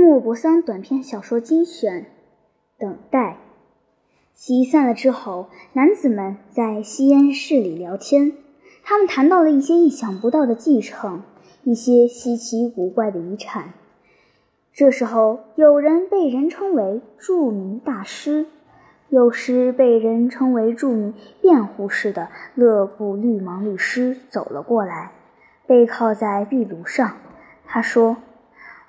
莫泊桑短篇小说精选，《等待》。席散了之后，男子们在吸烟室里聊天，他们谈到了一些意想不到的继承，一些稀奇古怪的遗产。这时候，有人被人称为著名大师，有时被人称为著名辩护士的勒布绿芒律师走了过来，背靠在壁炉上。他说。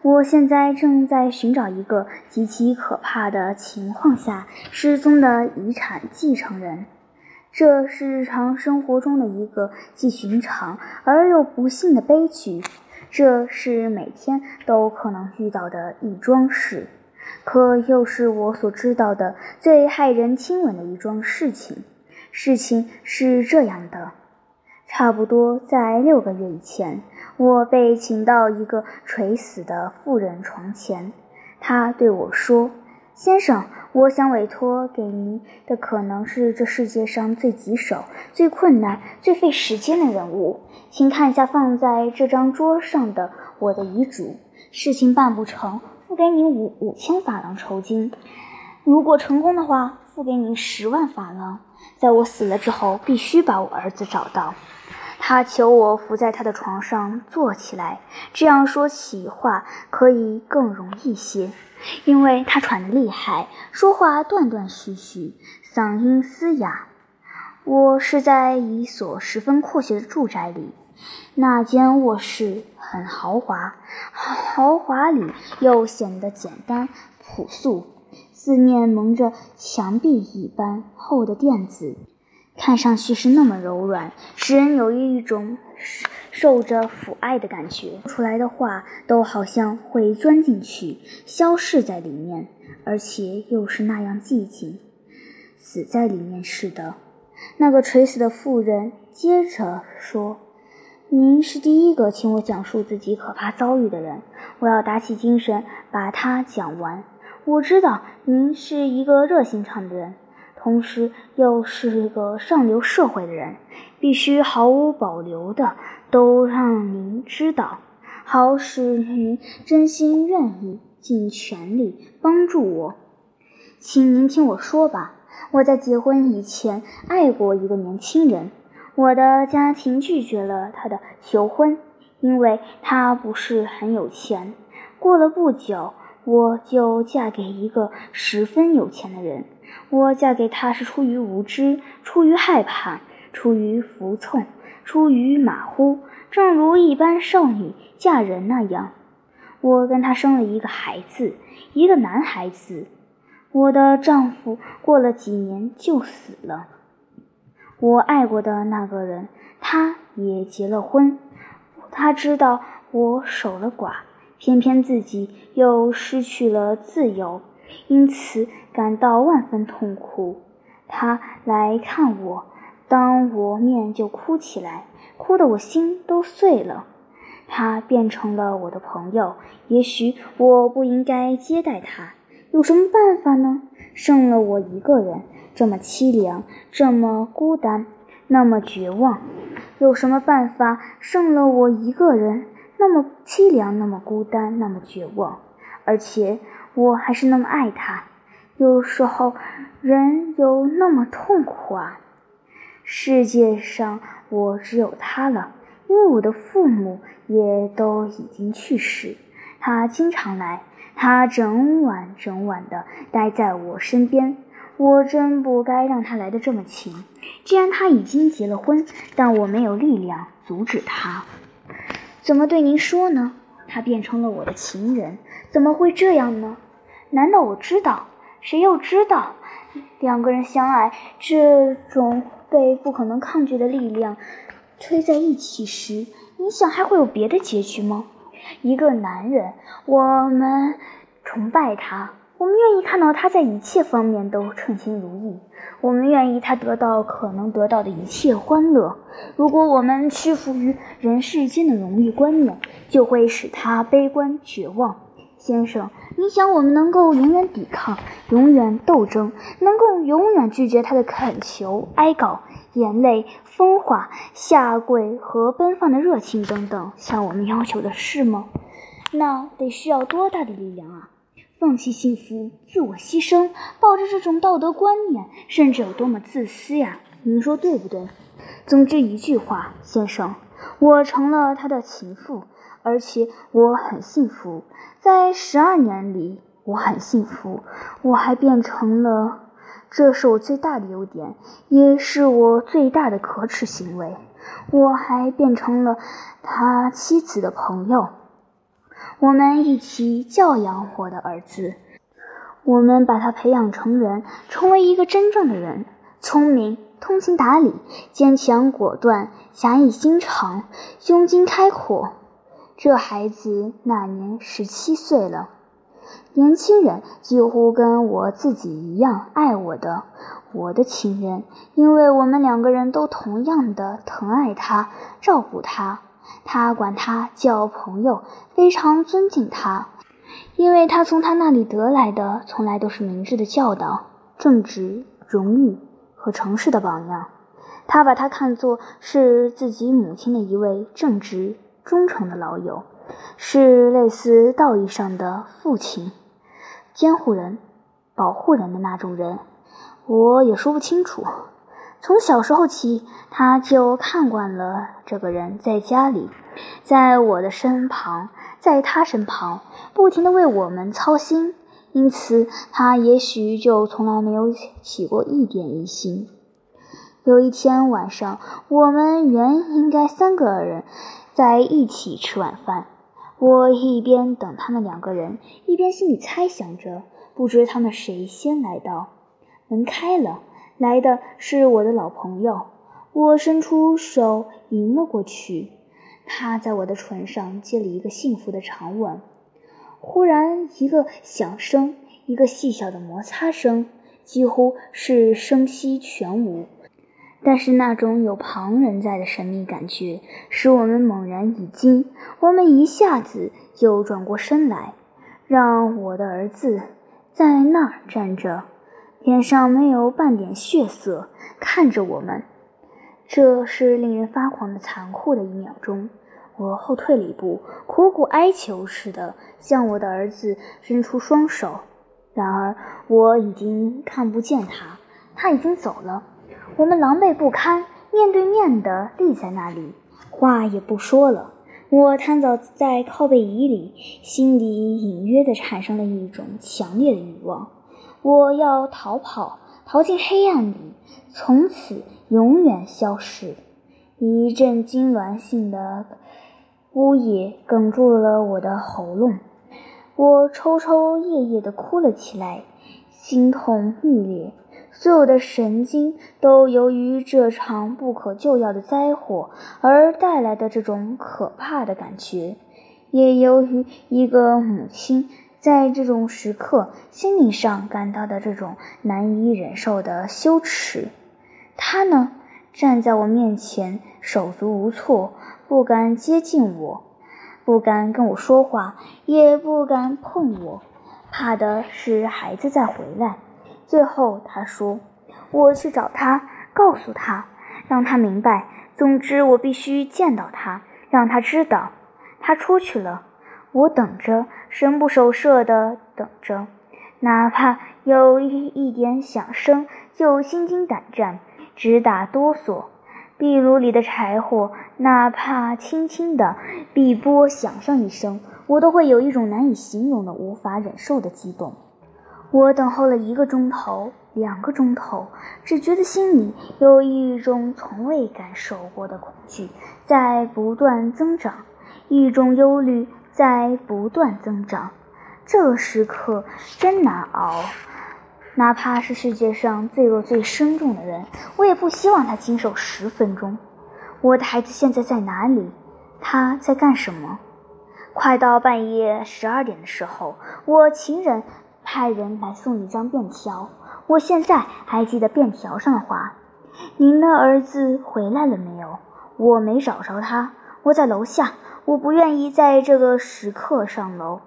我现在正在寻找一个极其可怕的情况下失踪的遗产继承人。这是日常生活中的一个既寻常而又不幸的悲剧。这是每天都可能遇到的一桩事，可又是我所知道的最骇人听闻的一桩事情。事情是这样的。差不多在六个月以前，我被请到一个垂死的妇人床前。他对我说：“先生，我想委托给您的可能是这世界上最棘手、最困难、最费时间的人物。请看一下放在这张桌上的我的遗嘱。事情办不成，付给你五五千法郎酬金；如果成功的话，付给您十万法郎。在我死了之后，必须把我儿子找到。”他求我伏在他的床上坐起来，这样说起话可以更容易些，因为他喘得厉害，说话断断续续，嗓音嘶哑。我是在一所十分阔气的住宅里，那间卧室很豪华，豪华里又显得简单朴素，四面蒙着墙壁一般厚的垫子。看上去是那么柔软，使人有一种受着抚爱的感觉。出来的话都好像会钻进去，消逝在里面，而且又是那样寂静，死在里面似的。那个垂死的妇人接着说：“您是第一个听我讲述自己可怕遭遇的人，我要打起精神把它讲完。我知道您是一个热心肠的人。”同时又是个上流社会的人，必须毫无保留的都让您知道，好使您真心愿意尽全力帮助我。请您听我说吧，我在结婚以前爱过一个年轻人，我的家庭拒绝了他的求婚，因为他不是很有钱。过了不久，我就嫁给一个十分有钱的人。我嫁给他是出于无知，出于害怕，出于服从，出于马虎，正如一般少女嫁人那样。我跟他生了一个孩子，一个男孩子。我的丈夫过了几年就死了。我爱过的那个人，他也结了婚。他知道我守了寡，偏偏自己又失去了自由。因此感到万分痛苦。他来看我，当我面就哭起来，哭得我心都碎了。他变成了我的朋友。也许我不应该接待他，有什么办法呢？剩了我一个人，这么凄凉，这么孤单，那么绝望。有什么办法？剩了我一个人，那么凄凉，那么孤单，那么绝望，而且。我还是那么爱他，有时候人有那么痛苦啊！世界上我只有他了，因为我的父母也都已经去世。他经常来，他整晚整晚的待在我身边。我真不该让他来的这么勤。既然他已经结了婚，但我没有力量阻止他。怎么对您说呢？他变成了我的情人。怎么会这样呢？难道我知道？谁又知道？两个人相爱，这种被不可能抗拒的力量推在一起时，你想还会有别的结局吗？一个男人，我们崇拜他，我们愿意看到他在一切方面都称心如意，我们愿意他得到可能得到的一切欢乐。如果我们屈服于人世间的荣誉观念，就会使他悲观绝望。先生，你想我们能够永远抵抗、永远斗争，能够永远拒绝他的恳求、哀告、眼泪、风化、下跪和奔放的热情等等向我们要求的事吗？那得需要多大的力量啊！放弃幸福，自我牺牲，抱着这种道德观念，甚至有多么自私呀？您说对不对？总之一句话，先生，我成了他的情妇，而且我很幸福。在十二年里，我很幸福。我还变成了，这是我最大的优点，也是我最大的可耻行为。我还变成了他妻子的朋友。我们一起教养我的儿子，我们把他培养成人，成为一个真正的人，聪明、通情达理、坚强果断、侠义心肠、胸襟开阔。这孩子那年十七岁了。年轻人几乎跟我自己一样爱我的，我的情人，因为我们两个人都同样的疼爱他，照顾他。他管他叫朋友，非常尊敬他，因为他从他那里得来的从来都是明智的教导、正直、荣誉和诚实的榜样。他把他看作是自己母亲的一位正直、忠诚的老友，是类似道义上的父亲。监护人、保护人的那种人，我也说不清楚。从小时候起，他就看惯了这个人在家里，在我的身旁，在他身旁，不停地为我们操心，因此他也许就从来没有起过一点疑心。有一天晚上，我们原应该三个人在一起吃晚饭。我一边等他们两个人，一边心里猜想着，不知他们谁先来到。门开了，来的是我的老朋友。我伸出手迎了过去，他在我的唇上接了一个幸福的长吻。忽然，一个响声，一个细小的摩擦声，几乎是声息全无。但是那种有旁人在的神秘感觉，使我们猛然一惊。我们一下子就转过身来，让我的儿子在那儿站着，脸上没有半点血色，看着我们。这是令人发狂的残酷的一秒钟。我后退了一步，苦苦哀求似的向我的儿子伸出双手。然而我已经看不见他，他已经走了。我们狼狈不堪，面对面地立在那里，话也不说了。我瘫倒在靠背椅里，心里隐约地产生了一种强烈的欲望：我要逃跑，逃进黑暗里，从此永远消失。一阵痉挛性的呜咽哽住了我的喉咙，我抽抽噎噎地哭了起来，心痛欲裂。所有的神经都由于这场不可救药的灾祸而带来的这种可怕的感觉，也由于一个母亲在这种时刻心理上感到的这种难以忍受的羞耻。他呢，站在我面前，手足无措，不敢接近我，不敢跟我说话，也不敢碰我，怕的是孩子再回来。最后，他说：“我去找他，告诉他，让他明白。总之，我必须见到他，让他知道。”他出去了，我等着，神不守舍地等着，哪怕有一一点响声，就心惊胆战，直打哆嗦。壁炉里的柴火，哪怕轻轻的碧波响上一声，我都会有一种难以形容的、无法忍受的激动。我等候了一个钟头，两个钟头，只觉得心里有一种从未感受过的恐惧在不断增长，一种忧虑在不断增长。这个时刻真难熬，哪怕是世界上罪恶最深重的人，我也不希望他经受十分钟。我的孩子现在在哪里？他在干什么？快到半夜十二点的时候，我情人。派人来送一张便条，我现在还记得便条上的话：“您的儿子回来了没有？我没找着他，我在楼下，我不愿意在这个时刻上楼。”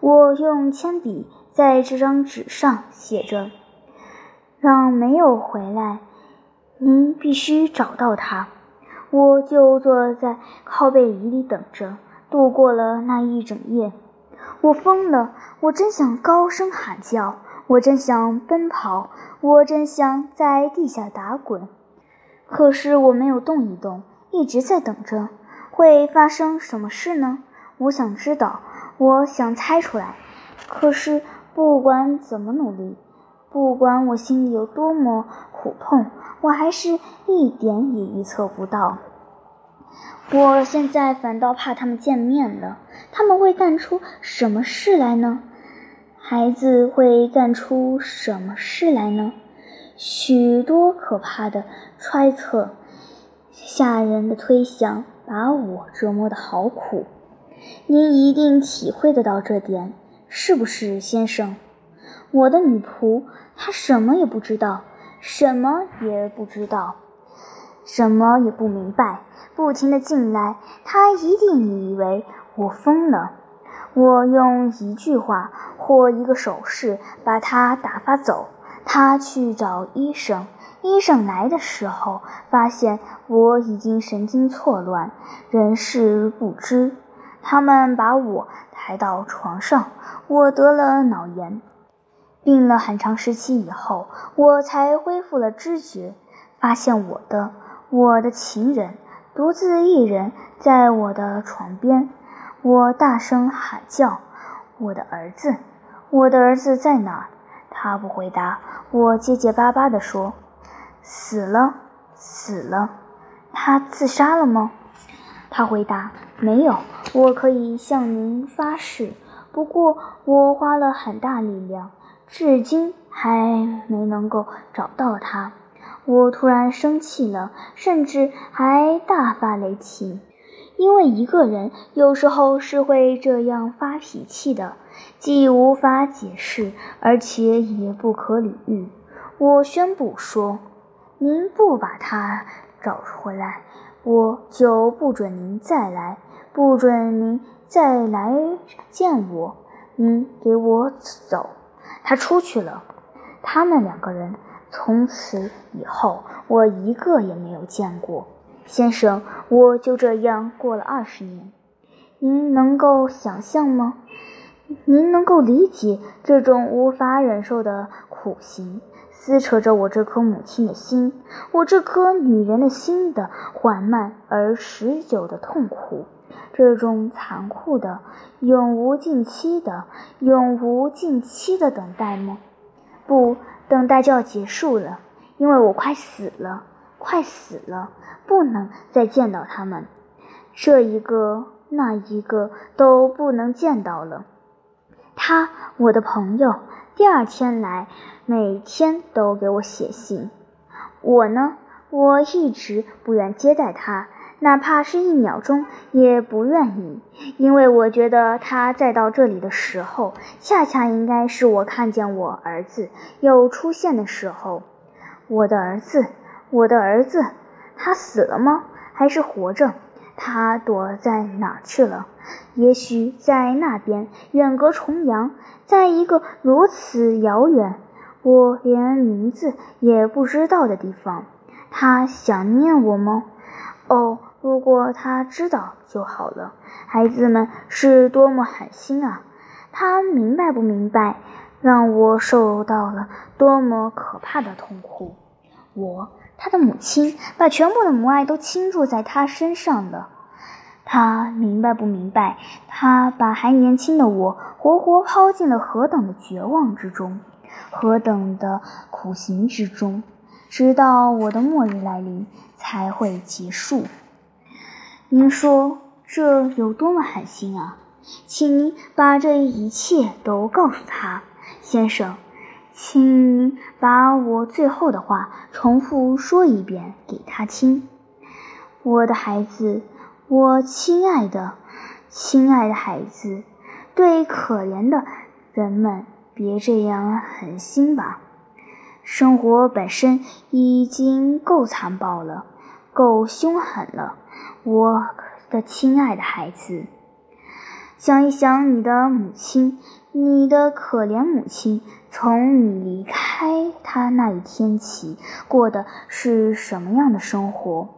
我用铅笔在这张纸上写着：“让没有回来，您必须找到他。”我就坐在靠背椅里等着，度过了那一整夜。我疯了，我真想高声喊叫，我真想奔跑，我真想在地下打滚。可是我没有动一动，一直在等着。会发生什么事呢？我想知道，我想猜出来。可是不管怎么努力，不管我心里有多么苦痛，我还是一点也预测不到。我现在反倒怕他们见面了。他们会干出什么事来呢？孩子会干出什么事来呢？许多可怕的揣测，吓人的推想，把我折磨的好苦。您一定体会得到这点，是不是，先生？我的女仆，她什么也不知道，什么也不知道，什么也不明白。不停的进来，她一定以为我疯了。我用一句话或一个手势把他打发走。他去找医生，医生来的时候发现我已经神经错乱，人事不知。他们把我抬到床上，我得了脑炎，病了很长时期以后，我才恢复了知觉，发现我的我的情人。独自一人在我的床边，我大声喊叫：“我的儿子，我的儿子在哪？”他不回答。我结结巴巴地说：“死了，死了。”他自杀了吗？他回答：“没有。”我可以向您发誓。不过我花了很大力量，至今还没能够找到他。我突然生气了，甚至还大发雷霆，因为一个人有时候是会这样发脾气的，既无法解释，而且也不可理喻。我宣布说：“您不把他找回来，我就不准您再来，不准您再来见我。您给我走。”他出去了。他们两个人。从此以后，我一个也没有见过先生。我就这样过了二十年，您能够想象吗？您能够理解这种无法忍受的苦刑，撕扯着我这颗母亲的心，我这颗女人的心的缓慢而持久的痛苦，这种残酷的、永无尽期的、永无尽期的等待吗？不。等待就要结束了，因为我快死了，快死了，不能再见到他们，这一个那一个都不能见到了。他，我的朋友，第二天来，每天都给我写信。我呢，我一直不愿接待他。哪怕是一秒钟也不愿意，因为我觉得他再到这里的时候，恰恰应该是我看见我儿子又出现的时候。我的儿子，我的儿子，他死了吗？还是活着？他躲在哪去了？也许在那边，远隔重洋，在一个如此遥远，我连名字也不知道的地方。他想念我吗？哦。如果他知道就好了。孩子们是多么狠心啊！他明白不明白，让我受到了多么可怕的痛苦？我，他的母亲，把全部的母爱都倾注在他身上了。他明白不明白？他把还年轻的我活活抛进了何等的绝望之中，何等的苦行之中，直到我的末日来临才会结束。您说这有多么狠心啊！请您把这一切都告诉他，先生。请把我最后的话重复说一遍给他听。我的孩子，我亲爱的、亲爱的孩子，对可怜的人们别这样狠心吧。生活本身已经够残暴了，够凶狠了。我的亲爱的孩子，想一想你的母亲，你的可怜母亲，从你离开她那一天起，过的是什么样的生活？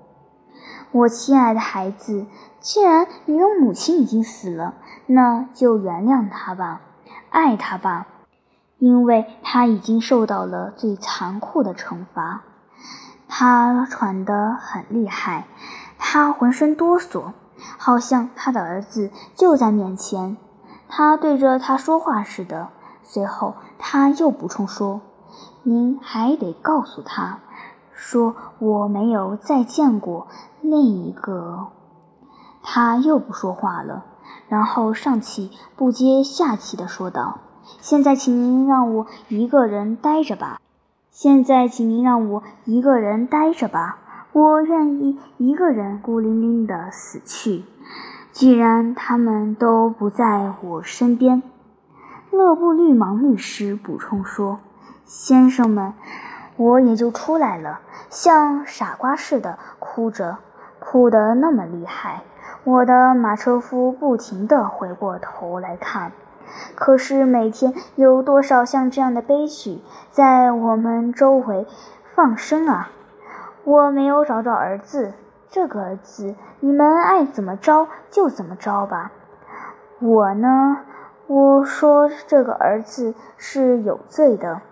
我亲爱的孩子，既然你的母亲已经死了，那就原谅她吧，爱她吧，因为她已经受到了最残酷的惩罚。她喘得很厉害，她浑身哆嗦，好像她的儿子就在面前。他对着他说话似的。随后他又补充说：“您还得告诉他，说我没有再见过。”另一个，他又不说话了，然后上气不接下气地说道：“现在，请您让我一个人待着吧。现在，请您让我一个人待着吧。我愿意一个人孤零零地死去，既然他们都不在我身边。”勒布绿芒律师补充说：“先生们，我也就出来了，像傻瓜似的哭着。”哭得那么厉害，我的马车夫不停地回过头来看。可是每天有多少像这样的悲剧在我们周围放生啊！我没有找到儿子，这个儿子你们爱怎么着就怎么着吧。我呢，我说这个儿子是有罪的。